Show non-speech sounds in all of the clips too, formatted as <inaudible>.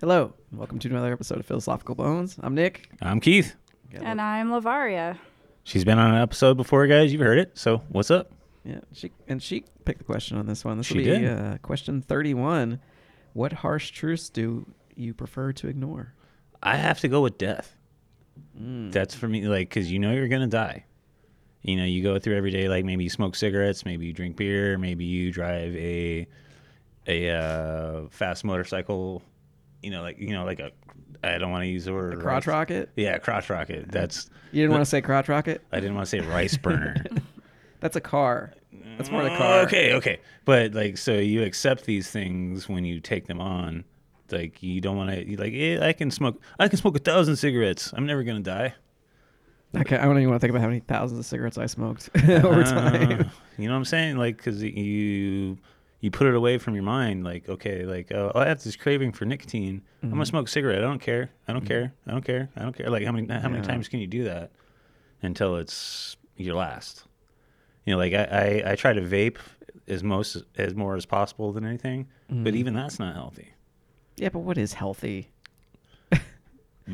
Hello, and welcome to another episode of Philosophical Bones. I'm Nick. I'm Keith. And I'm Lavaria. She's been on an episode before, guys. You've heard it. So what's up? yeah, she and she picked the question on this one. This She will be did. Uh, question 31. What harsh truths do you prefer to ignore? I have to go with death. Mm. That's for me, like, because you know you're gonna die. You know, you go through every day. Like maybe you smoke cigarettes, maybe you drink beer, maybe you drive a a uh, fast motorcycle. You know, like you know, like a. I don't want to use the word A crotch rice- rocket? Yeah, crotch rocket. That's. You didn't want to say crotch rocket? I didn't want to say rice burner. <laughs> That's a car. That's more the Oh, car. Okay, okay. But like, so you accept these things when you take them on. Like, you don't want to. Like, eh, I can smoke. I can smoke a thousand cigarettes. I'm never gonna die. Okay, I don't even want to think about how many thousands of cigarettes I smoked <laughs> over time. Uh, you know what I'm saying? Like, because you you put it away from your mind. Like, okay, like, oh, I have this craving for nicotine. I'm Mm-hmm. gonna smoke a cigarette. I don't care. I don't care. I don't care. I don't care. Like, how many how many times can you do that until it's your last? You know, like I, I, I try to vape as most as more as possible than anything, Mm-hmm. but even that's not healthy. Yeah, but what is healthy?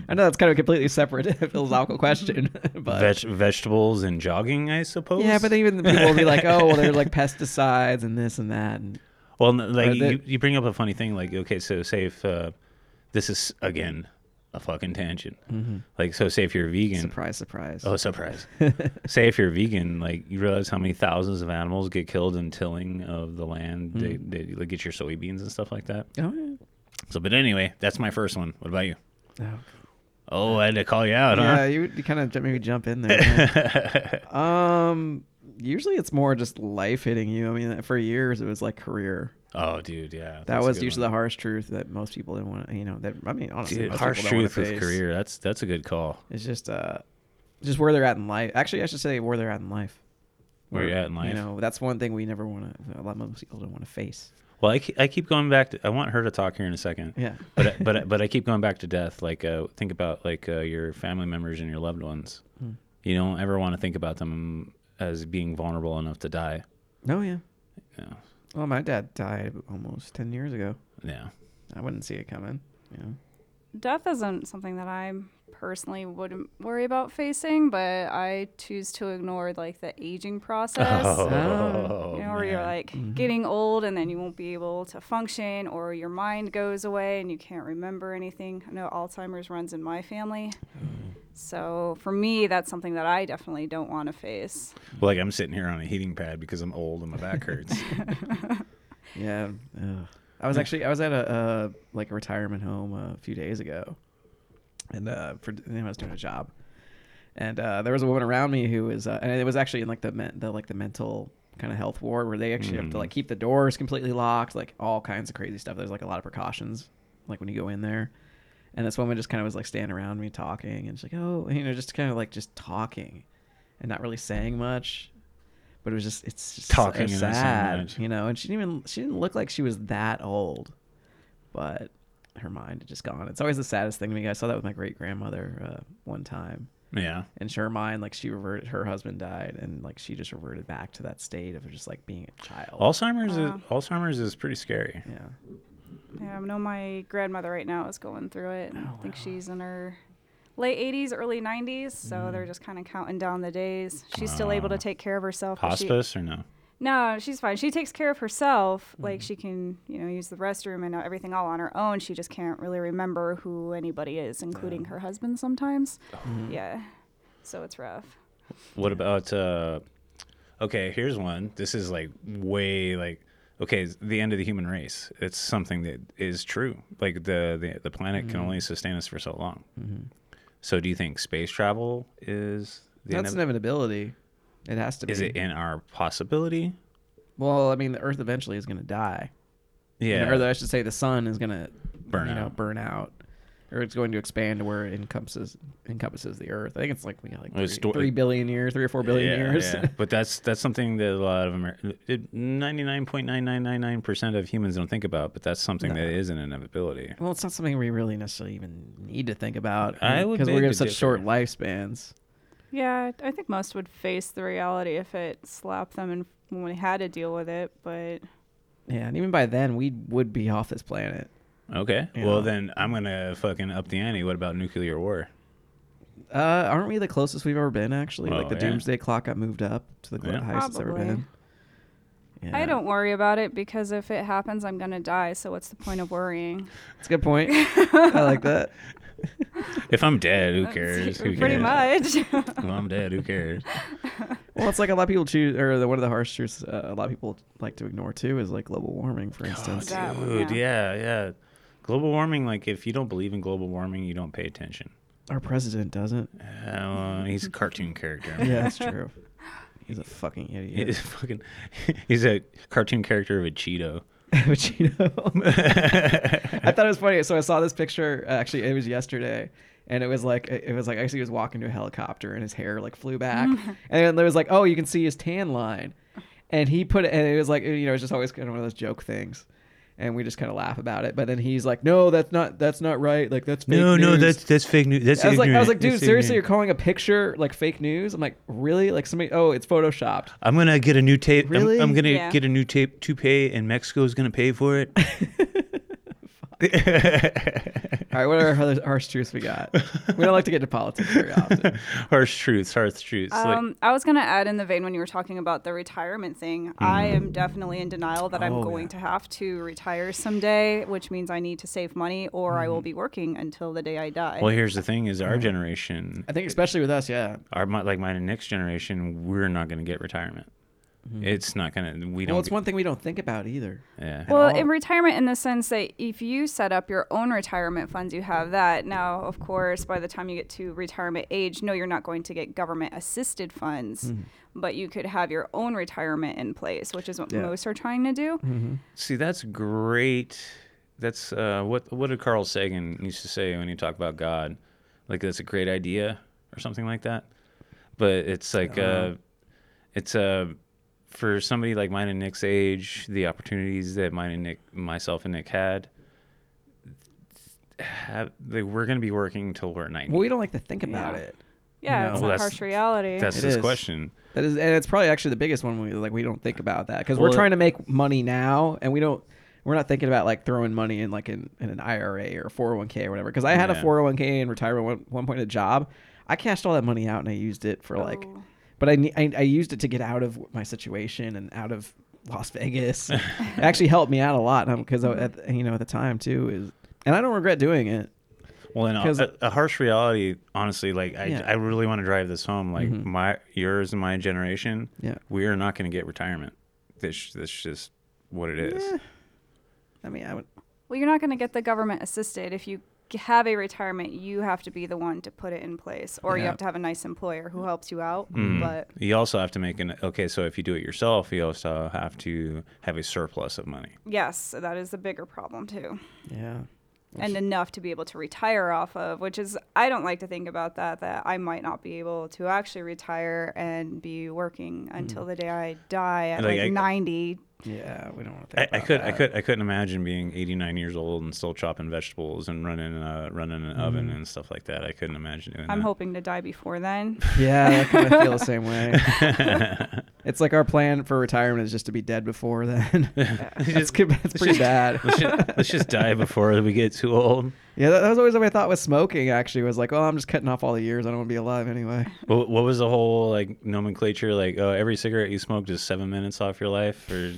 I know that's kind of a completely separate <laughs> philosophical question, <laughs> but Veg- vegetables and jogging, I suppose. yeah, but then even the people will be like, "Oh, well, they're like <laughs> pesticides and this and that." And well, like they- you, you bring up a funny thing. Like, okay, so say if uh, this is again a fucking tangent. Like, so say if you're vegan. surprise, surprise. Oh, surprise! say if you're vegan, like you realize how many thousands of animals get killed in tilling of the land. They, they like, get your soybeans and stuff like that. Oh, yeah. So, but anyway, that's my first one. What about you? Oh, Oh, I had to call you out, yeah, huh? Yeah, you, you kind of maybe jump in there. <laughs> um, usually it's more just life hitting you. I mean, for years it was like career. Oh, dude, yeah. That was usually one. the harsh truth that most people didn't want. to, You know, that I mean, honestly, Dude, harsh truth with career. That's that's a good call. It's just uh, just where they're at in life. Actually, I should say where they're at in life. Where you're at in life. You know, that's one thing we never want to. A lot of most people don't want to face. Well, I, I keep going back to. I want her to talk here in a second. Yeah. But I- <laughs> but but I keep going back to death. Like uh, think about like uh, your family members and your loved ones. Hmm. You don't ever want to think about them as being vulnerable enough to die. Oh yeah. Yeah. Well, my dad died almost ten years ago. Yeah. I wouldn't see it coming. Yeah. Death isn't something that I personally wouldn't worry about facing, but I choose to ignore like the aging <laughs> process. Oh, you know, where you're like Mm-hmm. getting old and then you won't be able to function or your mind goes away and you can't remember anything. I know Alzheimer's runs in my family. Mm. So for me, that's something that I definitely don't want to face. Well, like I'm sitting here on a heating pad because I'm old and my back hurts. <laughs> Yeah. ugh. I was actually I was at a uh, like a retirement home a few days ago, and uh, for and I was doing a job, and uh, there was a woman around me who was uh, and it was actually in like the men, the like the mental kind of health ward where they actually have to like keep the doors completely locked, like all kinds of crazy stuff. There's like a lot of precautions, like when you go in there. And this woman just kind of was like standing around me talking, and she's like, "Oh, you know, just kind of like just talking, and not really saying much." But it was just it's just Talking saying sad, you know. And she didn't even she didn't look like she was that old, but her mind had just gone. It's always the saddest thing to me. I saw that with my great grandmother uh, one time, yeah. and her mind like she reverted. Her husband died, and like she just reverted back to that state of just like being a child. Alzheimer's Wow. is Alzheimer's is pretty scary. yeah. Yeah, I know my grandmother right now is going through it. Oh, I think she's in her late 80s, early 90s, so Mm. they're just kind of counting down the days. She's still able to take care of herself. but she- Hospice or no? No, she's fine. She takes care of herself. Like Mm. she can, you know, use the restroom and everything all on her own. She just can't really remember who anybody is, including her husband sometimes. Mm-hmm. Yeah. So it's rough. What about uh okay, here's one. This is like way like okay, the end of the human race. It's something that is true. Like the the, the planet can only sustain us for so long. So do you think space travel is the That's inev- inevitability. It has to be. is it in our possibility? Well, I mean, the Earth eventually is going to die. Yeah. or I should say, the sun is going to Burn you know, out. burn out, or it's going to expand to where it encompasses encompasses the Earth. I think it's like we got like three, sto- three billion years, three or four billion Yeah, years. yeah. <laughs> but that's that's something that a lot of Amer- ninety nine point nine nine nine nine percent of humans don't think about. But that's something that No. is an inevitability. well, it's not something we really necessarily even need to think about. I would because we're gonna have such differ. short lifespans. Yeah, I think most would face the reality if it slapped them and when we had to deal with it, but Yeah, and even by then we would be off this planet. Okay. Yeah. Well, then I'm gonna fucking up the ante. What about nuclear war? Uh, aren't we the closest we've ever been? Actually, like Oh, the yeah. doomsday clock got moved up to the Yeah. highest it's ever been. Yeah. I don't worry about it because if it happens, I'm gonna die. So what's the point of worrying? It's a good point. <laughs> I like that. If I'm dead, who cares? Who Pretty cares? much. Well, I'm dead. Who cares? Well, it's like a lot of people choose, or the, one of the harsh truths uh, a lot of people like to ignore too is like global warming, for instance. That one, Dude, yeah. yeah, yeah. Global warming. Like, if you don't believe in global warming, you don't pay attention. Our president doesn't. Uh, he's a cartoon character. <laughs> Yeah, that's true. He's a fucking idiot. He's fucking. <laughs> He's a cartoon character of a Cheeto. <laughs> Know, <laughs> I thought it was funny. So I saw this picture. uh, Actually, it was yesterday, and it was like it was like actually he was walking to a helicopter, and his hair like flew back, and then there was like, oh, you can see his tan line, and he put it, and it was like you know, it's just always kind of one of those joke things. And we just kind of laugh about it, but then he's like, "No, that's not. That's not right. Like that's fake news." No, no, that's fake news. That's I was like, I was like, dude, seriously, you're calling a picture like fake news? I'm like, really? Like somebody? Oh, it's photoshopped. I'm gonna get a new tape. I'm- Really? I'm, gonna Yeah. get a new tape toupee, and Mexico's gonna pay for it. <laughs> All right, what are our other harsh truths we got? We don't like to get into politics very often. <laughs> harsh truths, harsh truths. like, Um, I was gonna add in the vein when you were talking about the retirement thing. I am definitely in denial that I'm Oh, going yeah. to have to retire someday, which means I need to save money, or I will Mm-hmm. be working until the day I die. well, here's the thing: is our generation, I think especially with us, yeah. our mi- like my next generation, we're not gonna get retirement. It's not gonna. We don't. Well, it's get- one thing we don't think about either. yeah. Well, all. in retirement, in the sense that if you set up your own retirement funds, you have that. Now, of course, by the time you get to retirement age, no, you're not going to get government assisted funds, but you could have your own retirement in place, which is what Yeah. most are trying to do. See, that's great. That's uh, what what did Carl Sagan used to say when he talked about God? Like that's a great idea or something like that. But it's like uh, it's uh, for somebody like mine and Nick's age, the opportunities that mine and Nick, myself and Nick had. Have, like, we're gonna be working till we're ninety. Well, we don't like to think about Yeah. it. Yeah, No. it's Well, a that's- harsh reality. That's It this is. question. That is, and it's probably actually the biggest one. We like we don't think about that because Well, we're trying to make money now, and we don't. We're not thinking about like throwing money in like in, in an IRA or 401k or whatever. Because I had a Yeah. 401k in retirement one, one point in a job. I cashed all that money out and I used it for like, Oh. But I, I I used it to get out of my situation and out of Las <laughs> Vegas. <laughs> it actually helped me out a lot because at you know at the time too is, and I don't regret doing it. Well, and 'Cause- a, a harsh reality, honestly, like I, Yeah. I really want to drive this home. Like Mhm. my, yours, and my generation, Yeah. we are not going to get retirement. This, this just what it is. Yeah. I mean, I would. Well, you're not going to get the government assisted. If you g- have a retirement, you have to be the one to put it in place, or you have to have a nice employer who helps you out. Mm. But You also have to make an okay. So if you do it yourself, you also have to have a surplus of money. yes, that is the bigger problem too. Yeah. and enough to be able to retire off of, which is I don't like to think about that that I might not be able to actually retire and be working until the day I die at Like, like, I- 90. Yeah, we don't want to I, think I about could, I could, I couldn't imagine being 89 years old and still chopping vegetables and running, uh, running an oven Mm-hmm. and stuff like that. I couldn't imagine doing I'm that. hoping to die before then. Yeah, I kind of feel the same way. <laughs> it's like our plan for retirement is just to be dead before then. <laughs> that's, good, that's pretty bad. let's, just, <laughs> let's just die before we get too old. Yeah, that, that was always what I thought with smoking. Actually, was like, oh, I'm just cutting off all the years. I don't want to be alive anyway. <laughs> What, what was the whole like nomenclature? Like, uh, every cigarette you smoked is seven minutes off your life, or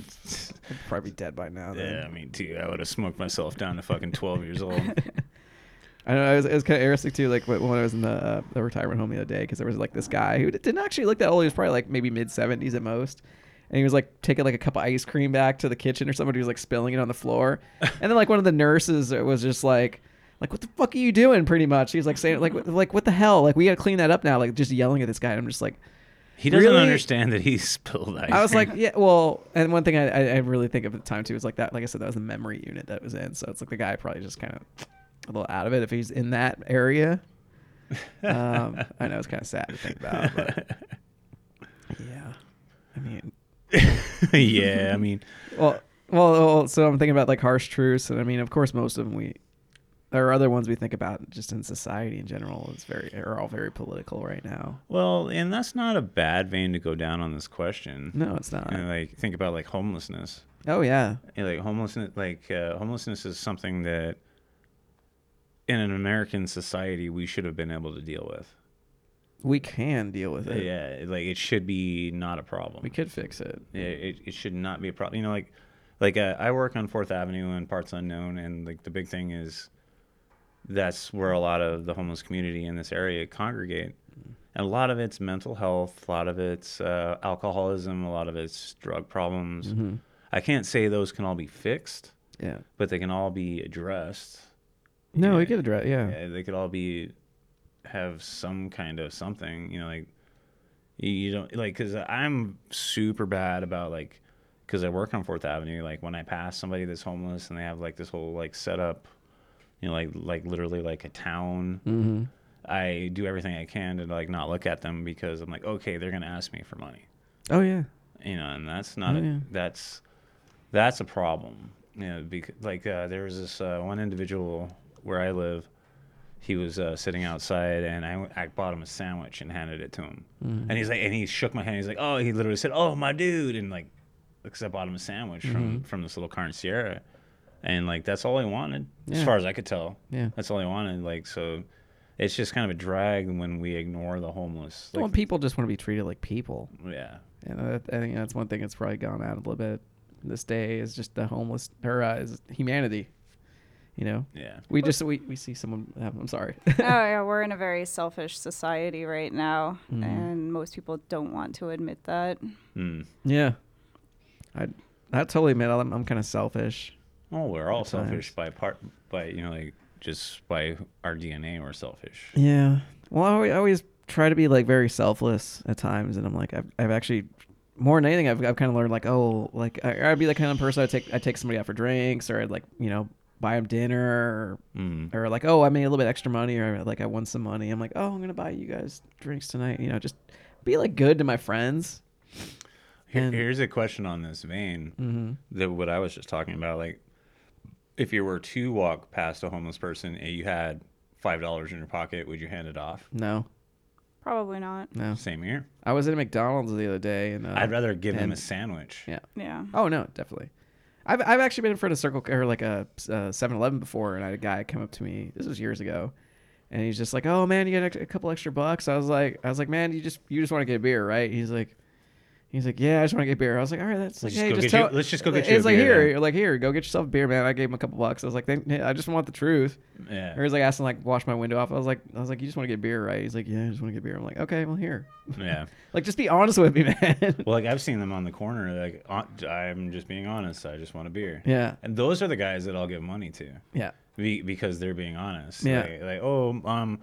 I'd probably be dead by now. Then. yeah, I mean, too, I would have smoked myself down to fucking 12 years old. <laughs> I know it was, it was kind of interesting too. Like when I was in the uh, the retirement home the other day, because there was like this guy who didn't actually look that old. He was probably like maybe mid seventies at most, and he was like taking like a cup of ice cream back to the kitchen, or somebody was like spilling it on the floor, <laughs> and then like one of the nurses was just like. Like what the fuck are you doing? Pretty much, he's like saying like what- like what the hell? Like we gotta clean that up now. Like just yelling at this guy. And I'm just like, He doesn't Really? understand that he <laughs> spilled ice. I was like, <laughs> yeah, well, and one thing I, I, I really think of at the time too is like that. Like I said, that was the memory unit that was in. So it's like the guy probably just kind of a little out of it if he's in that area. Um, <laughs> I know it's kind of sad to think about, but yeah, I mean, yeah, I mean, well, well, well, so I'm thinking about like harsh truths, and I mean, of course, most of them we or other ones we think about just in society in general is very are all very political right now. Well, and that's not a bad vein to go down on this question. No, it's not. And like think about like homelessness. Oh yeah, And, like homelessness, like uh, homelessness is something that in an American society we should have been able to deal with. we can deal with it. Yeah, like it should be not a problem. We could fix it. Yeah, it, it should not be a problem. You know, like like uh, I work on Fourth Avenue and Parts Unknown, and like the big thing is that's where a lot of the homeless community in this area congregate, and a lot of it's mental health, a lot of it's uh, alcoholism, a lot of it's drug problems. Mm-hmm. I can't say those can all be fixed, Yeah. but they can all be addressed. No, Yeah. we could address. Yeah. Yeah, they could all be have some kind of something. You know, like you, you don't like because I'm super bad about like because I work on Fourth Avenue. Like when I pass somebody that's homeless and they have like this whole like setup, you know, like like literally like a town. Mm-hmm. I do everything I can to like not look at them because I'm like, okay, they're gonna ask me for money. Oh yeah. You know, and that's not Oh, a, yeah. that's that's a problem. You know, because like uh, there was this uh, one individual where I live. He was uh, sitting outside, and I, I bought him a sandwich and handed it to him. Mm-hmm. And he's like, and he shook my hand. He's like, oh, he literally said, oh, my dude, and like, because I bought him a sandwich Mm-hmm. from from this little car in Sierra, and like that's all I wanted, as far as I could tell. Yeah. That's all I wanted. Like so, it's just kind of a drag when we ignore the homeless. well, Like, people just want to be treated like people, yeah, and I, I think that's one thing that's probably gone out a little bit this day is just the homeless or uh, is humanity. You know, yeah. we just we, we see someone. I'm sorry. <laughs> oh yeah, we're in a very selfish society right now, Mhm. and most people don't want to admit that. Mm. yeah. I I totally admit I'm, I'm kind of selfish. Oh, we're all selfish times. by part, by you know, like just by our DNA, we're selfish. Yeah. Well, I always, try to be like very selfless at times, and I'm like, I've, I've actually more than anything, I've, I've kind of learned like, oh, like I, I'd be the kind of person I take I take somebody out for drinks, or I'd like you know buy them dinner, Mm. or, or like oh I made a little bit extra money, or like I won some money. I'm like oh I'm gonna buy you guys drinks tonight. You know, just be like good to my friends. Here, And- here's a question on this vein Mm-hmm. that what I was just talking about. Like, if you were to walk past a homeless person and you had five dollars in your pocket, would you hand it off? No, Probably not. no. Same here. I was at a McDonald's the other day, and uh, I'd rather give him and- a sandwich. yeah. Yeah. Oh no, definitely. I've I've actually been in front of Circle K- or like a uh, Seven Eleven before, and I had a guy come up to me. This was years ago, and he's just like, "Oh man, you got a couple extra bucks." I was like, "I was like, man, you just you just want to get a beer, right?" He's like, "He's like, yeah, I just want to get beer." I was like, "All right, that's like, Let's hey, just get you- tell." let's just go get you a He's like, beer "Here, then." like here, go get yourself a beer, man." I gave him a couple bucks. I was like, I just want the truth." Yeah. Or he's like asking like wash my window off. I was like, I was like, "You just want to get beer, right?" He's like, "Yeah, I just want to get beer." I'm like, "Okay, well here." yeah. <laughs> Like, just be honest with me, man. Well, like I've seen them on the corner. Like "Uh, I'm just being honest. I just want a beer. yeah, And those are the guys that I'll give money to, yeah. be, because they're being honest. Yeah. Like, like oh um,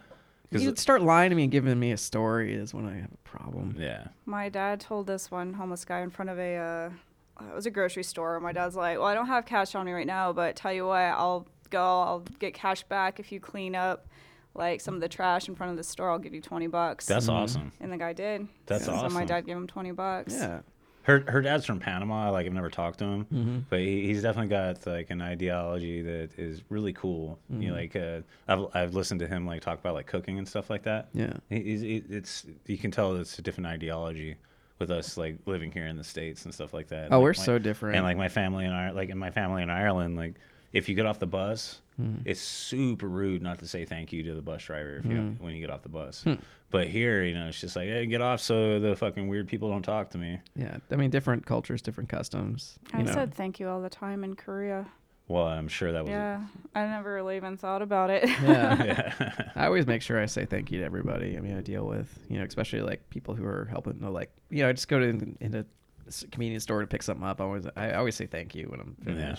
because You start lying to me and giving me a story is when I have a problem. yeah. My dad told this one homeless guy in front of a, uh, it was a grocery store. My dad's like, well, I don't have cash on me right now, but tell you what, I'll go, I'll get cash back if you clean up like some of the trash in front of the store. I'll give you 20 bucks. That's Mhm. awesome. and the guy did. That's so awesome. my dad gave him 20 bucks. Yeah. Her her dad's from Panama. Like I've never talked to him, Mm-hmm. but he, he's definitely got like an ideology that is really cool. Mm-hmm. know, like uh, I've I've listened to him like talk about like cooking and stuff like that. Yeah. He- he, it's you can tell it's a different ideology with us like living here in the states and stuff like that. Oh, Like, we're my- so different. And like my family and I, like in my family in Ireland, like if you get off the bus, Mm-hmm. it's super rude not to say thank you to the bus driver if you Mm-hmm. when you get off the bus. Hmm. But here, you know, it's just like, hey, get off so the fucking weird people don't talk to me. yeah. I mean, different cultures, different customs. I know. said thank you all the time in Korea. Well, I'm sure that was. Yeah. I never really even thought about it. yeah. <laughs> yeah. I always make sure I say thank you to everybody. I mean, I deal with, you know, especially like people who are helping to like, you know, I just go to into a s- convenience store to pick something up. I always, I always say thank you when I'm Yeah.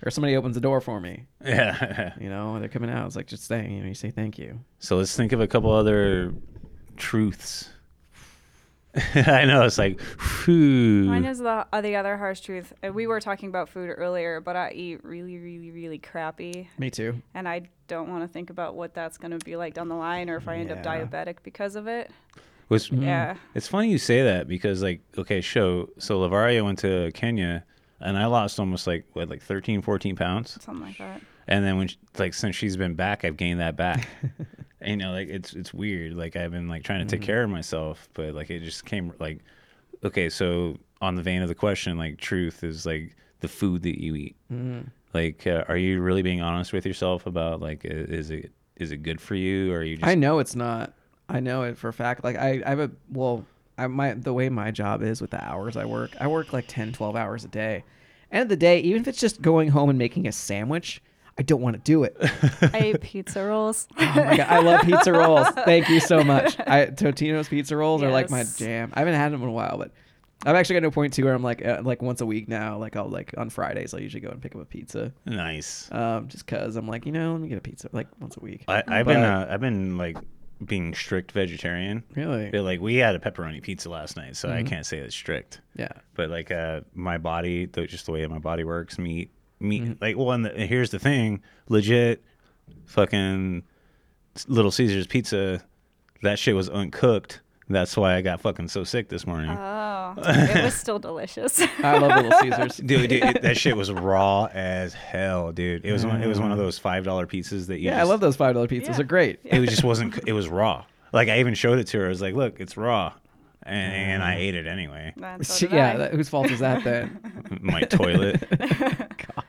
Finished. Or somebody opens the door for me, yeah. you know, they're coming out. It's like, just saying, you know, you say thank you. So let's think of a couple other truths. <laughs> I know it's like, whew. Mine is the uh, the other harsh truth. Uh, We were talking about food earlier, but I eat really, really, really crappy, Me too. and I don't want to think about what that's going to be like down the line, or if I end up Yeah. diabetic because of it. Was. Yeah, It's funny you say that because like okay, show so Lavaria went to Kenya and I lost almost like what like 13 14 pounds something like that. and then when she, like since she's been back, I've gained that back. and, <laughs> you know, like it's it's weird. Like I've been like trying to take Mm-hmm. care of myself, but like it just came like okay. So on the vein of the question, like truth is like the food that you eat. Mm-hmm. Like, uh, are you really being honest with yourself about like is it is it good for you, or are you just I know it's not. I know it for a fact. Like I, I have a well, I my the way my job is with the hours I work, I work like 10, 12 hours a day. End of the day, even if it's just going home and making a sandwich, I don't want to do it. I ate pizza rolls. <laughs> Oh my god, I love pizza rolls. <laughs> Thank you so much. I Totino's pizza rolls are like my jam. I haven't had them in a while, but I've actually got to a point too where I'm like uh, like once a week now. Like I'll like on Fridays I'll usually go and pick up a pizza. nice? Um, just cause I'm like you know let me get a pizza like once a week. I, I've been uh, I've been like being strict vegetarian. Really? But, like we had a pepperoni pizza last night, so I Mm-hmm. can't say it's strict. Yeah. But like uh, my body, the, just the way my body works, meat, meat. Mm-hmm. Like well, and, the, and here's the thing, legit, fucking Little Caesars pizza, that shit was uncooked. That's why I got fucking so sick this morning. Oh, <laughs> it was still delicious. I love Little <laughs> Caesars. Dude, dude it- that shit was raw as hell, dude. It was one, it was one of those five dollar pizzas that you. Yeah, I love those five dollar pizzas. Yeah. They're great. It was just wasn't. It was raw. Like I even showed it to her. I was like, "Look, it's raw," and, and I ate it anyway. So did yeah, that, whose fault is that then? <laughs> My toilet. God.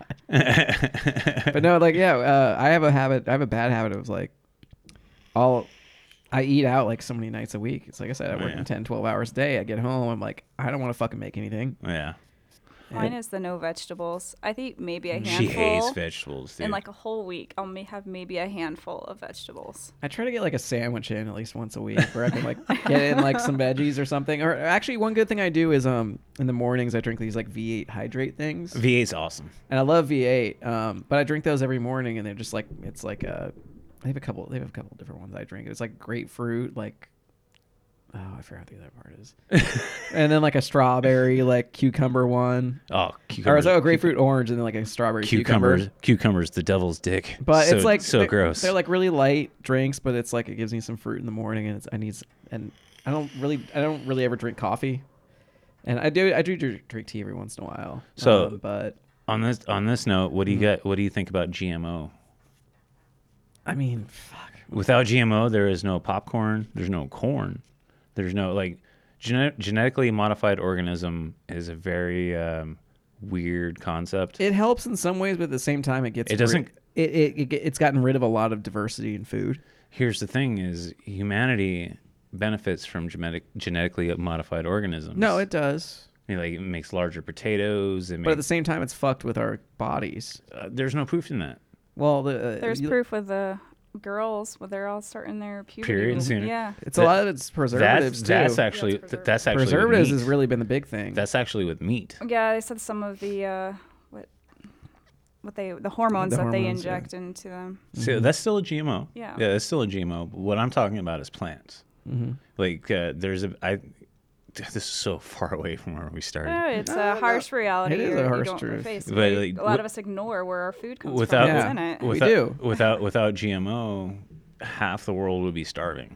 but no, like yeah, uh, I have a habit. I have a bad habit of like, I'll, I eat out like so many nights a week. It's like I said, I work Yeah. 10, 12 hours a day. I get home, I'm like, I don't want to fucking make anything. yeah, Mine is the no vegetables. I think maybe a handful. she hates vegetables, dude. In like a whole week, I'll may have maybe a handful of vegetables. I try to get like a sandwich in at least once a week where I can like get in like some veggies or something. Or actually, one good thing I do is um in the mornings I drink these like V8 hydrate things. V8's awesome. and I love V8. Um, but I drink those every morning, and they're just like it's like a. They have a couple. They have a couple different ones I drink. It's like grapefruit, like. Oh, I forgot the other part is. <laughs> and then like a strawberry, like cucumber one, Oh, or cucumbers. so a grapefruit orange, and then like a strawberry cucumber. cucumbers. Cucumbers, the devil's dick. But So- it's like so they're- gross. They're like really light drinks, but it's like it gives me some fruit in the morning, and it's I need and I don't really I don't really ever drink coffee, and I do I do drink tea every once in a while. So- um, but on this on this note, what do you get? What do you think about GMO? I mean, fuck. Without GMO, there is no popcorn. There's no corn. There's no like gene- genetically modified organism is a very um, weird concept. It helps in some ways, but at the same time, it gets It doesn't- rid- it, it, it it's gotten rid of a lot of diversity in food. Here's the thing: is humanity benefits from genetic genetically modified organisms. No, it does, You know, like it makes larger potatoes. It but at the same time, it's fucked with our bodies. uh, there's no proof in that. Well, the, uh, There's you- proof with the girls when they're all starting their puberty. Period sooner. Yeah. It's a lot of it's preservatives That's that's actually Yeah, it's th- that's actually with preservatives has really been the big thing. That's actually with meat. Yeah, they said some of the uh, what what they the hormones The that they hormones, yeah. inject into them. So that's still a GMO. Yeah. Yeah, that's still a GMO. But what I'm talking about is plants. mm-hmm. Like uh, there's a I. <laughs> This is so far away from where we started. Yeah, it's No, a harsh reality. It is a you- you harsh truth. Face. But, We- like, a lot wh- of us ignore where our food comes Without, from. Yeah. What's in it. We without, do. without <laughs> without GMO, half the world would be starving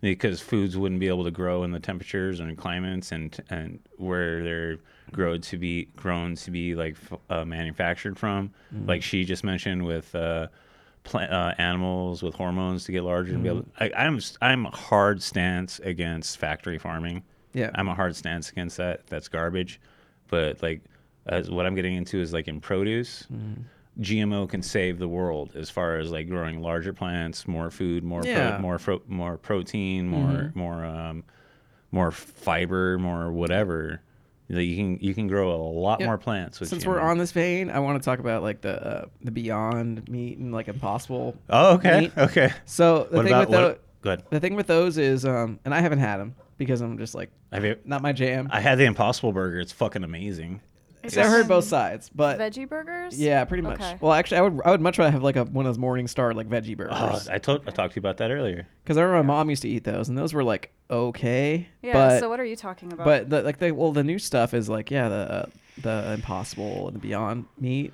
because foods wouldn't be able to grow in the temperatures and climates and and where they're grown to be grown to be like uh, manufactured from. Mm-hmm. Like she just mentioned with uh, plant, uh, animals with hormones to get larger and be able. Mm-hmm. I, I'm I'm a hard stance against factory farming. Yeah. I'm a hard stance against that. That's garbage. But like, as what I'm getting into is like in produce, Mm-hmm. GMO can save the world as far as like growing larger plants, more food, more pro- more fro- more protein, more more um, more fiber, more whatever. You can you can grow a lot Yeah. more plants with Since we're on this vein, I want to talk about like the uh, the Beyond Meat and like Impossible. Oh, okay, meat. okay. So the What thing about with what? tho- Good. the thing with those is, um, and I haven't had them because I'm just like Have you? not my jam. I had the Impossible Burger. It's fucking amazing. Is So I it heard both sides, but Veggie burgers. yeah, pretty much. Okay. Well, actually, I would I would much rather have like a one of those Morning Star like veggie burgers. Oh, burgers I told I talked to you about that earlier. because I remember my mom used to eat those, and those were like okay. Yeah. but so what are you talking about? but the, like the well the new stuff is like yeah the uh, the Impossible and the Beyond Meat.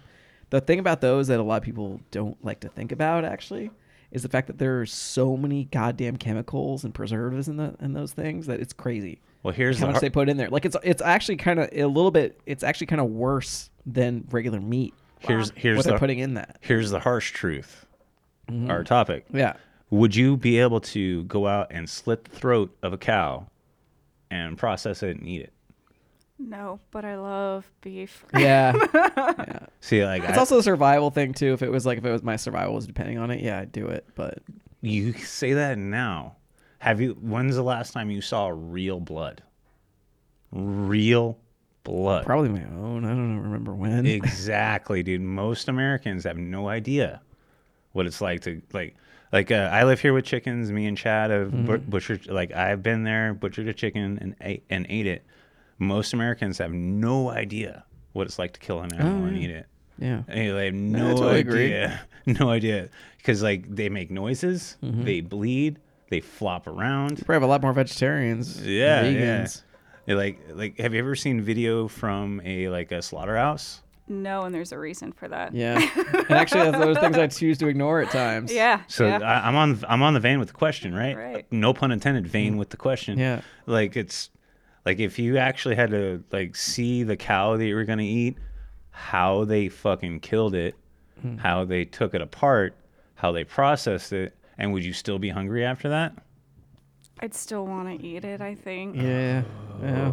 The thing about those that a lot of people don't like to think about actually is the fact that there are so many goddamn chemicals and preservatives in the in those things that it's crazy. Well, here's how the much har- they put in there. Like it's it's actually kind of a little bit. It's actually kind of worse than regular meat. Here's here's what the they're putting in that. here's the harsh truth. Mm-hmm. Our topic. Yeah. Would you be able to go out and slit the throat of a cow and process it and eat it? No, but I love beef. <laughs> Yeah. yeah. <laughs> See, like It's I- also a survival thing too. If it was like if it was my survival was depending on it, yeah, I'd do it. But you say that now. Have you? When's the last time you saw real blood? Real blood. probably my own. I don't remember when. exactly, dude. Most Americans have no idea what it's like to like. Like uh, I live here with chickens. Me and Chad have bu- butchered. Like I've been there, butchered a chicken and ate, and ate it. Most Americans have no idea what it's like to kill an animal and eat it. yeah. And they have no totally agree. idea. <laughs> No idea. Because like they make noises, they bleed, they flop around. Probably have a lot more vegetarians. Yeah, and yeah. vegans. They're like like have you ever seen video from a like a slaughterhouse? No, and there's a reason for that. Yeah. and actually, that's those things I choose to ignore at times. Yeah. So yeah. I, I'm on I'm on the vein with the question, right? Right. No pun intended. Vein with the question. Yeah. Like it's like if you actually had to like see the cow that you were gonna eat, how they fucking killed it, Hmm. how they took it apart, how they processed it, and would you still be hungry after that? I'd still want to eat it. I think. Yeah. Yeah.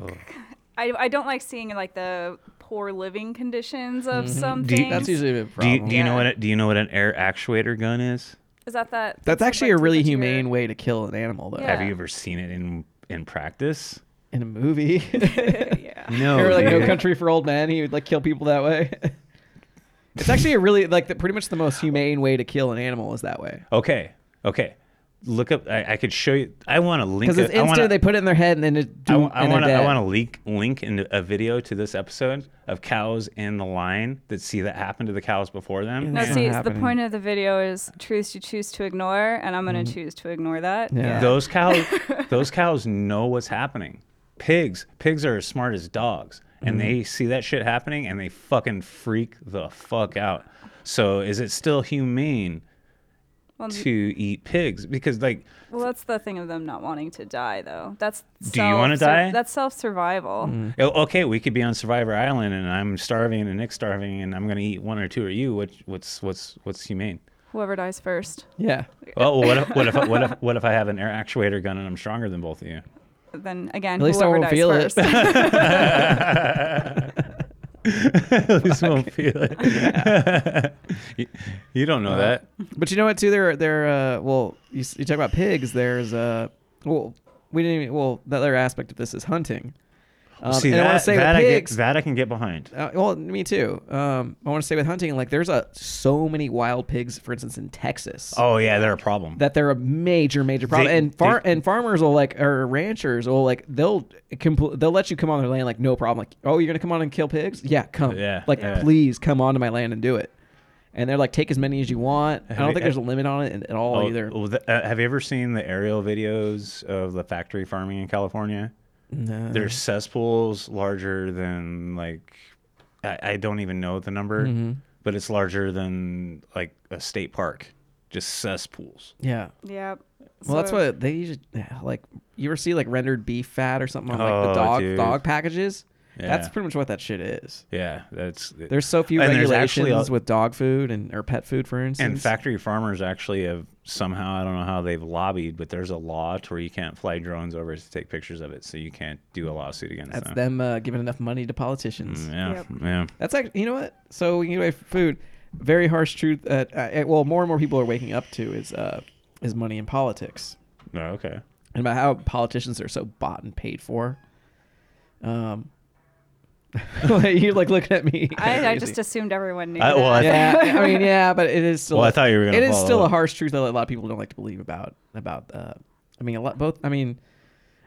I, I don't like seeing like the poor living conditions of mm-hmm. some Do you- That's usually a big Do you, problem. do you know what it, do you know what an air actuator gun is? Is that that? That's the actually a really temperature? humane way to kill an animal, though. Yeah. Have you ever seen it in in practice? In a movie. <laughs> <laughs> yeah. No. or like No. Country for Old Men, he would like kill people that way. <laughs> it's actually a really like the, pretty much the most humane way to kill an animal is that way. Okay. Okay. Look up. I, I could show you. I want to link. Because it's it. I instant. wanna, they put it in their head and then it. I, Do, wa- I want to. I want to link link in a video to this episode of cows in the line that see that happen to the cows before them. No, It's not see, the happening. point of the video is truths you choose to ignore, and I'm going to choose to ignore that. Mm-hmm. Yeah. Those cows. <laughs> those cows know what's happening. Pigs. Pigs are as smart as dogs, and Mm-hmm. they see that shit happening, and they fucking freak the fuck out. So, is it still humane Well, to eat pigs? Because like. well, that's the thing of them not wanting to die, though. That's Do you wanna self- die? That's self survival. Mm-hmm. Oh, Okay, we could be on Survivor Island, and I'm starving, and Nick's starving, and I'm gonna eat one or two of you. What, what's what's what's humane? Whoever dies first. Yeah. Well, what if what if what if what if I have an air actuator gun and I'm stronger than both of you? Then again, At least I won't dies feel it. <laughs> <laughs> <laughs> <laughs> At least won't feel it. <laughs> you, you don't know that. But you know what? Too, they're they're uh, well. You, you talk about pigs. There's uh, well, we didn't. Even, well, the other aspect of this is hunting. Um, See that I want to say that I pigs. get, that I can get behind. uh, well, me too. Um, I want to say with hunting, like there's a so many wild pigs, for instance, in Texas. Oh yeah, they're a problem. that they're a major, major problem. They- and far they- and farmers will like or ranchers will like they'll compl- they'll let you come on their land like no problem. Like oh you're gonna come on and kill pigs? Yeah, come. Yeah, Like yeah. please come onto my land and do it. And they're like take as many as you want. I don't think there's a limit on it at all Oh, either. uh, have you ever seen the aerial videos of the factory farming in California? No. There's cesspools larger than like I, I don't even know the number, Mm-hmm. but it's larger than like a state park. Just cesspools. yeah. Yeah. Well, that's what they usually like. You ever see like rendered beef fat or something on like Oh, the dog dude. dog packages? That's pretty much what that shit is. Yeah, that's There's so few And there's regulations actually a- with dog food and or pet food, for instance. and factory farmers actually have somehow I don't know how they've lobbied, but there's a law to where you can't fly drones over to take pictures of it, so you can't do a lawsuit against That's them. them uh, giving enough money to politicians. Mm, yeah, Yep. yeah. That's actually, you know what? So we can get away from food. Very harsh truth that, uh, well, more and more people are waking up to is uh, is money in politics Oh, okay. and about how politicians are so bought and paid for. Um, <laughs> you like looking at me. <laughs> I, I just assumed everyone knew. I- well, I yeah, I mean, yeah, but it is still. Well, I thought you were gonna It is follow still a harsh truth that a lot of people don't like to believe about about. Uh, I mean, a lot both. I mean,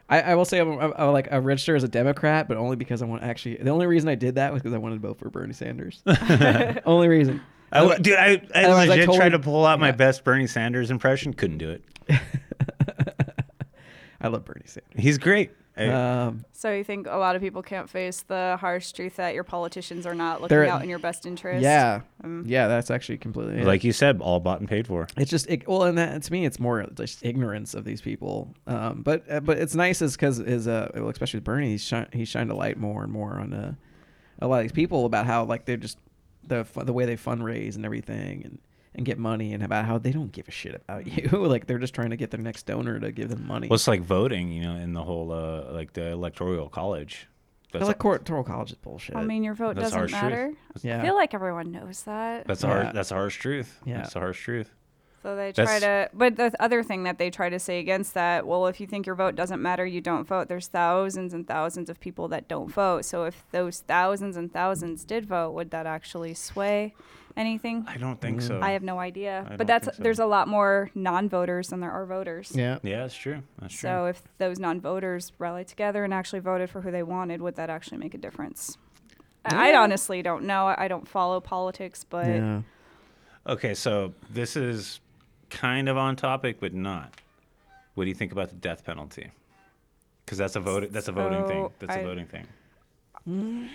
I, I will say I'm, I'm, I'm like a register as a Democrat, but only because I want actually. The only reason I did that was because I wanted to vote for Bernie Sanders. <laughs> only reason. I, w- dude, I, I Otherwise, I legit totally- tried to pull out my yeah. best Bernie Sanders impression. Couldn't do it. I love Bernie Sanders. He's great. I- Um, So you think a lot of people can't face the harsh truth that your politicians are not looking out in your best interest? yeah, Um, yeah, that's actually completely it. Like you said, all bought and paid for. It's just ig- well, and that to me, it's more just ignorance of these people. Um, but uh, but it's nice is because is uh, well, especially with Bernie, he's shi- he shined a light more and more on uh, a lot of these people about how like they're just the the way they fundraise and everything and and get money and about how they don't give a shit about you. <laughs> like they're just trying to get their next donor to give them money. Well, it's like voting, you know, in the whole uh, like the electoral college. the electoral college is bullshit. I mean, your vote That's doesn't matter. yeah. I feel like everyone knows that. That's Yeah. our that's a harsh truth. Yeah. that's a harsh truth. So they try That's- to, but the other thing that they try to say against that, well, if you think your vote doesn't matter, you don't vote. There's thousands and thousands of people that don't vote. So if those thousands and thousands did vote, would that actually sway anything? I don't think Mm. so. I have no idea. I but that's so. there's a lot more non-voters than there are voters. yeah. yeah, that's true. That's true. So if those non-voters rallied together and actually voted for who they wanted, would that actually make a difference? I I honestly don't know. I I don't follow politics, but yeah. Okay, so this is kind of on topic, but not. What do you think about the death penalty? Because that's a vote. That's a voting thing. That's a I- voting thing.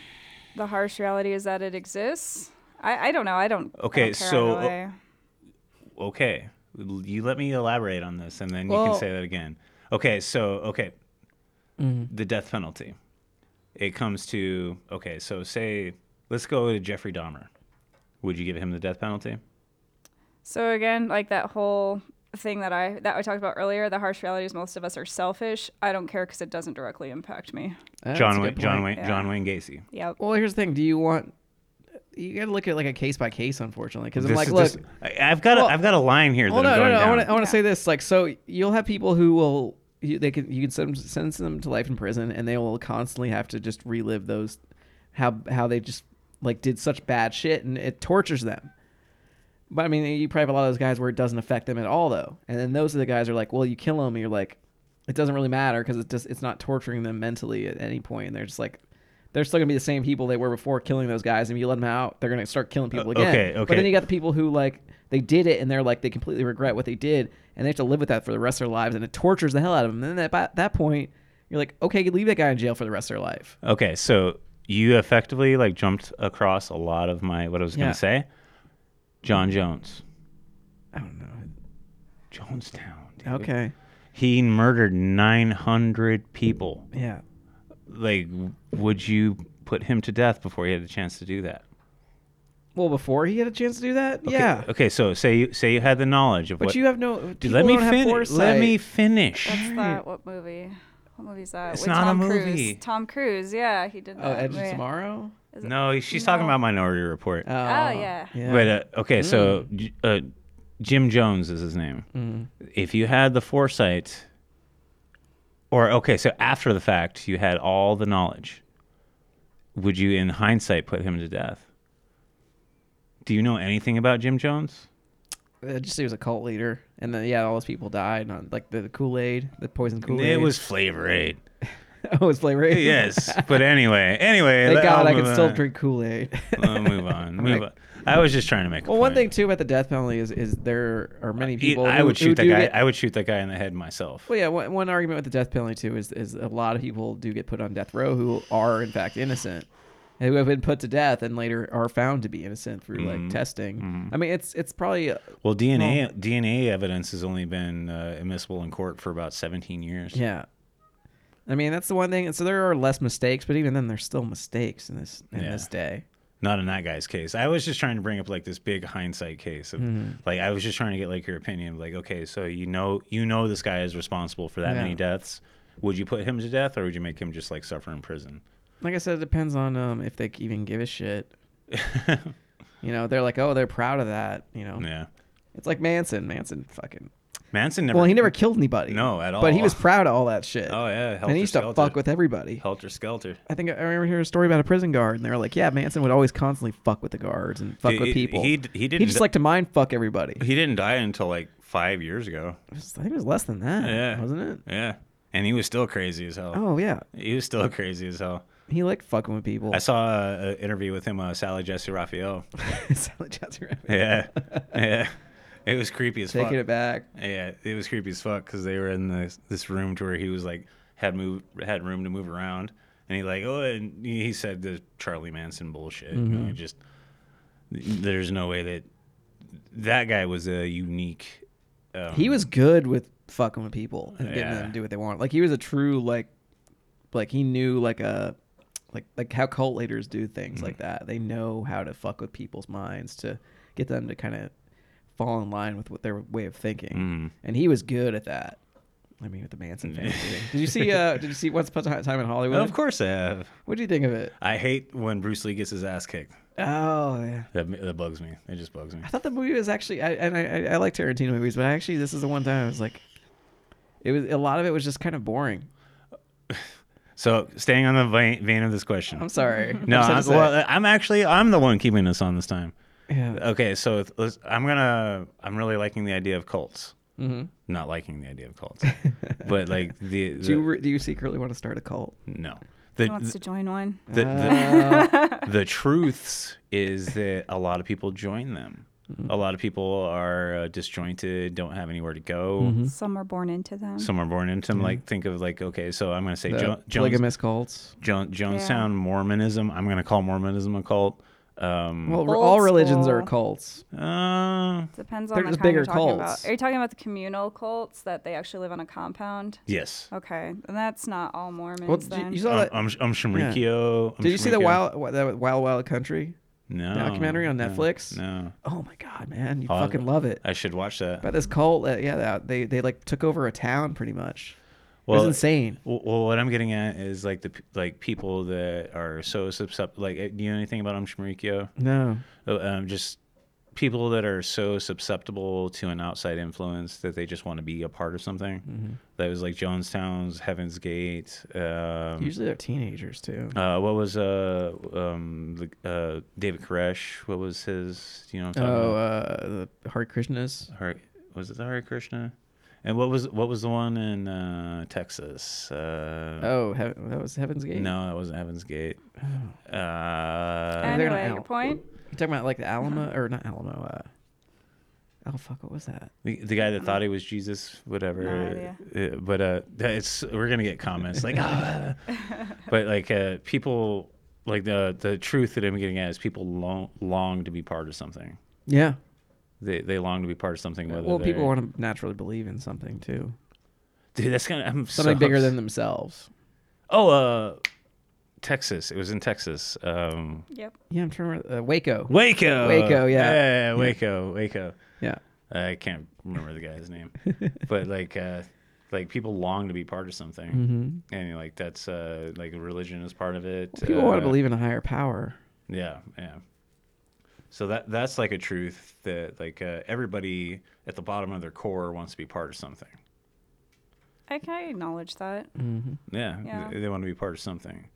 the harsh reality is that it exists. I, I don't know. I don't. I Okay, don't care so, either. Okay, you let me elaborate on this, and then you can say that again. Okay, so okay, Mhm. the death penalty. It comes to okay, so say let's go to Jeffrey Dahmer. Would you give him the death penalty? So again, like that whole thing that I that I talked about earlier, the harsh reality is most of us are selfish. I don't care because it doesn't directly impact me. That's John good Wayne, John point. Wayne, Yeah. John Wayne Gacy. Yeah. Well, here's the thing. Do you want? You got to look at it like a case by case, unfortunately, because I'm like, look. this- I, I've got Well- a, I've got a line here that Well, no, I'm no, going no. I down. want to I want to Yeah. say this. Like, so you'll have people who will you, they can you can send sentence them to life in prison, and they will constantly have to just relive those how how they just like did such bad shit, and it tortures them. But I mean, you probably have a lot of those guys where it doesn't affect them at all, though. And then those are the guys who are like, well, you kill them, and you're like, it doesn't really matter because it just it's not torturing them mentally at any point, and they're just like. They're still gonna be the same people they were before killing those guys. And if you let them out, they're gonna start killing people Uh, again. okay, But then you got the people who like they did it and they're like they completely regret what they did and they have to live with that for the rest of their lives and it tortures the hell out of them. And then at that, that point, you're like, okay, you leave that guy in jail for the rest of their life. Okay, so you effectively like jumped across a lot of my what I was Yeah. gonna say. John Jones, I don't know. Jonestown. dude. Okay. He murdered 900 people. Yeah. Like, would you put him to death before he had a chance to do that? Well, before he had a chance to do that, Okay, yeah. Okay, so say you say you had the knowledge of But what. you have no. Dude, people let me don't have finish. Let foresight. me finish. That's Right. that. What movie? What movie is that? It's With not a Tom movie. Cruise. Tom Cruise. Yeah, he did oh, that. Oh, Edge of movie. Tomorrow. Is it- No, she's talking about Minority Report. Oh, yeah. yeah. But uh, okay, so uh, Jim Jones is his name. Mm. If you had the foresight, or okay, so after the fact, you had all the knowledge. Would you, in hindsight, put him to death? Do you know anything about Jim Jones? Uh, just he was a cult leader, and then yeah, all those people died. On, like the, the Kool Aid, the poison Kool Aid. It was Flavor Aid. <laughs> <laughs> oh, was flavor. Aid? yes, but anyway, anyway. Thank God I can still drink Kool Aid. <laughs> Move on. <laughs> Move on. I was just trying to make. A Well, one thing too about the death penalty is is there are many people. I who- would shoot that guy. get- I would shoot that guy in the head myself. Well, yeah. One, one argument with the death penalty too is is a lot of people do get put on death row who are in fact innocent, who have been put to death and later are found to be innocent through Mhm. like testing. Mhm. I mean, it's it's probably Well, DNA DNA evidence has only been uh, admissible in court for about 17 years. yeah. I mean, that's the one thing. And so there are less mistakes, but even then, there's still mistakes in this in Yeah. this day. Not in that guy's case. I was just trying to bring up like this big hindsight case of Mhm. like I was just trying to get like your opinion. Like, okay, so you know you know this guy is responsible for that Yeah. many deaths. Would you put him to death or would you make him just like suffer in prison? Like I said, it depends on um if they even give a shit. <laughs> You know, they're like, oh, they're proud of that. You know, yeah. it's like Manson. Manson fucking. Manson never well, he never killed anybody. No, at all. But he was proud of all that shit. Oh yeah, and he used to fuck with everybody. helter skelter. I think I remember hearing a story about a prison guard, and they were like, "Yeah, Manson would always constantly fuck with the guards and fuck He- with he- people. He He, didn't He just di- like to mind fuck everybody. he didn't die until like 5 years ago. Was- I think it was less than that, Yeah. wasn't it? Yeah. And he was still crazy as hell. Oh yeah, He was still <laughs> crazy as hell. he liked fucking with people. I saw an interview with him, uh, Sally Jessy Raphael. <laughs> Sally Jessy Raphael. Yeah, <laughs> yeah. It was creepy as fuck. Taking it back. Yeah, it was creepy as fuck because they were in this this room to where he was like had move had room to move around, and he like oh, and he said the Charlie Manson bullshit. Mhm. it just there's no way that that guy was a unique. Um, He was good with fucking with people and getting Yeah. them to do what they want. Like he was a true like, like he knew like a, like like how cult leaders do things Mm-hmm. like that. They know how to fuck with people's minds to get them to kind of fall in line with what their way of thinking. Mm. And he was good at that. I mean, with the Manson family. Did you see? Uh, <laughs> did you see Once Upon a Time in Hollywood? of course I have. What do you think of it? I hate when Bruce Lee gets his ass kicked. Oh yeah. That that bugs me. It just bugs me. I thought the movie was actually, I, and I, I, like Tarantino movies, but actually, this is the one time I was like, it was a lot of it was just kind of boring. <laughs> So staying on the vein, vein of this question. I'm sorry. no, I'm, just had to say well, I'm actually I'm the one keeping us on this time. It. yeah. Okay, so let's- I'm gonna I'm really liking the idea of cults. hmm Not liking the idea of cults, <laughs> but like the, <laughs> the Do you re- do you secretly want to start a cult? no the Who wants to join one? the, the, Uh, <laughs> the truths is that a lot of people join them. Mm-hmm. A lot of people are uh, disjointed, don't have anywhere to go. Mhm. Some are born into them. Some are born into them. Yeah. Like think of like okay, so I'm gonna say the jo- Jones, polygamous cults. jo- Jonestown Mormonism. I'm gonna call Mormonism a cult. Um, Well, Old all religions are school. cults. uh, Depends They're on the just kind bigger you're talking cults. about. Are you talking about the communal cults that they actually live on a compound? yes. Okay, and that's not all Mormons Well, did you, then. you saw Um, that? I'm, I'm Shinrikyo. I'm did you see the wild the Wild Wild Country no, documentary on Netflix? No, Oh my god, man, you I'll- fucking love it. I should watch that. About this cult, uh, yeah, they they like took over a town pretty much. It Well, was insane. Well, what I'm getting at is like the like people that are so susceptible. Like, uh, do you know anything about Shinrikyo? No, Um, just people that are so susceptible to an outside influence that they just want to be a part of something. Mm-hmm. That was like Jonestown's, Heaven's Gate. Um, usually they're teenagers too. uh, what was uh um the, uh David Koresh? What was his? Do you know? What I'm talking Oh, about? uh, the Hare Krishnas. Hare, was it the Hare Krishna? And what was what was the one in uh, Texas? Uh, Oh, he- that was Heaven's Gate. No, that wasn't Heaven's Gate. Oh. Uh, And they're not anyway, your point? You talking about like the Alamo or not Alamo? Uh, oh fuck, what was that? the, the guy that thought he was Jesus, whatever. No idea. Uh, but uh, it's we're gonna get comments like, ah. <laughs> but like uh, people like the the truth that I'm getting at is people long long to be part of something. Yeah. They they long to be part of something. Whether Well, people want to naturally believe in something too, dude. That's kind of I'm something so bigger ups- than themselves. Oh, uh, Texas. It was in Texas. Um, Yep. Yeah, I'm trying to remember. Uh, Waco. Waco. Waco, yeah. Yeah, Waco, Waco. Yeah. I can't remember the guy's name, <laughs> but like, uh, like people long to be part of something, Mm-hmm. and like that's uh, like religion is part of it. People want to uh, believe in a higher power. Yeah, yeah. So that that's like a truth that like uh, everybody at the bottom of their core wants to be part of something. I can acknowledge that. Mm-hmm. Yeah, Yeah. They, they want to be part of something.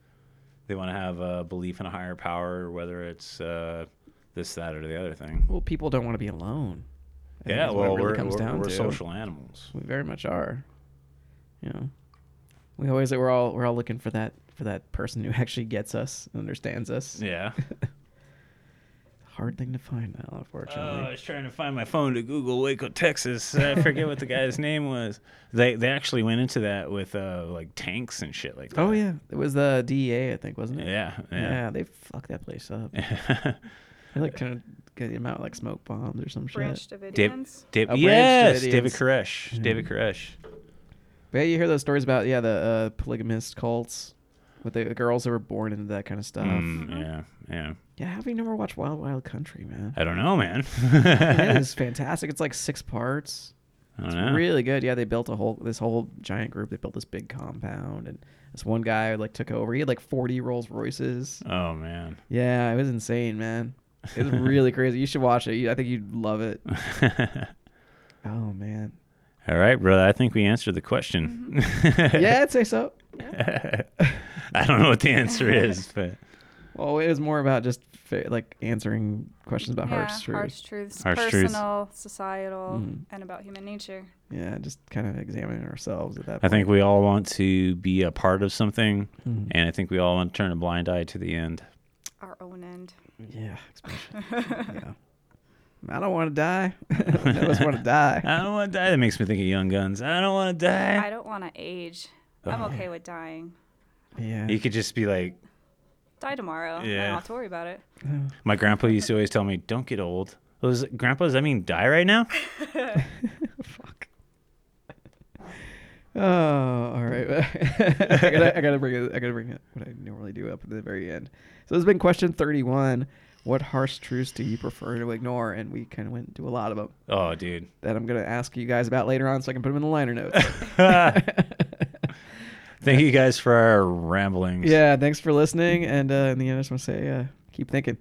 They want to have a belief in a higher power, whether it's uh, this, that, or the other thing. Well, people don't want to be alone. I Yeah, is what well, it really we're, comes we're, down we're to. social animals. We very much are. You know, we always we're all we're all looking for that for that person who <laughs> actually gets us, and understands us. Yeah. <laughs> Hard thing to find now, Oh. I was trying to find my phone to Google Waco, Texas. I forget what the guy's <laughs> name was. They they actually went into that with uh, like tanks and shit like that. oh yeah, it was the DEA, I think, wasn't it? Yeah, Yeah, yeah. they fucked that place up. yeah. <laughs> They like kind of get him out like smoke bombs or some Branch shit. Davidians. Dave, Oh, Branch yes, Davidians. David Koresh. Yeah. David Koresh. But yeah, you hear those stories about yeah the uh, polygamist cults with the girls that were born into that kind of stuff. Mm, yeah, yeah. Yeah, have you never watched Wild Wild Country, man? I don't know, man. it <laughs> is fantastic. It's like six parts. I don't It's know. really good. Yeah, they built a whole this whole giant group. They built this big compound, and this one guy like took over. He had like forty Rolls Royces. Oh man. Yeah, it was insane, man. It was really <laughs> crazy. You should watch it. I think you'd love it. <laughs> Oh man. All right, brother. I think we answered the question. Mm-hmm. Yeah, I'd say so. I don't know what the answer is, but Well, it was more about just fa- like answering questions about yeah, harsh truth. harsh truths, Harsh truths. personal, societal, Mhm. and about human nature. Yeah, just kind of examining ourselves at that. Point. I think we all want to be a part of something, Mhm. and I think we all want to turn a blind eye to the end. Our own end. Yeah, <laughs> yeah. I don't want to die. <laughs> I of us want to die. <laughs> I don't want to die. That makes me think of Young Guns. I don't want to die. I don't want to age. I'm Oh. okay with dying. Yeah. You could just be like, Die tomorrow. Yeah. I don't have to worry about it. my grandpa used to always tell me, "Don't get old." Was grandpa? Does that mean die right now? <laughs> Fuck. Oh, all right. <laughs> I gotta, I gotta bring it. I gotta bring it. What I normally do up at the very end. So this has been question thirty-one. What harsh truths do you prefer to ignore? And we kind of went into a lot of them Oh, dude. that I'm gonna ask you guys about later on, so I can put them in the liner notes. <laughs> Thank you guys for our ramblings. yeah. Thanks for listening. And uh, in the end, I just want to say, uh, keep thinking.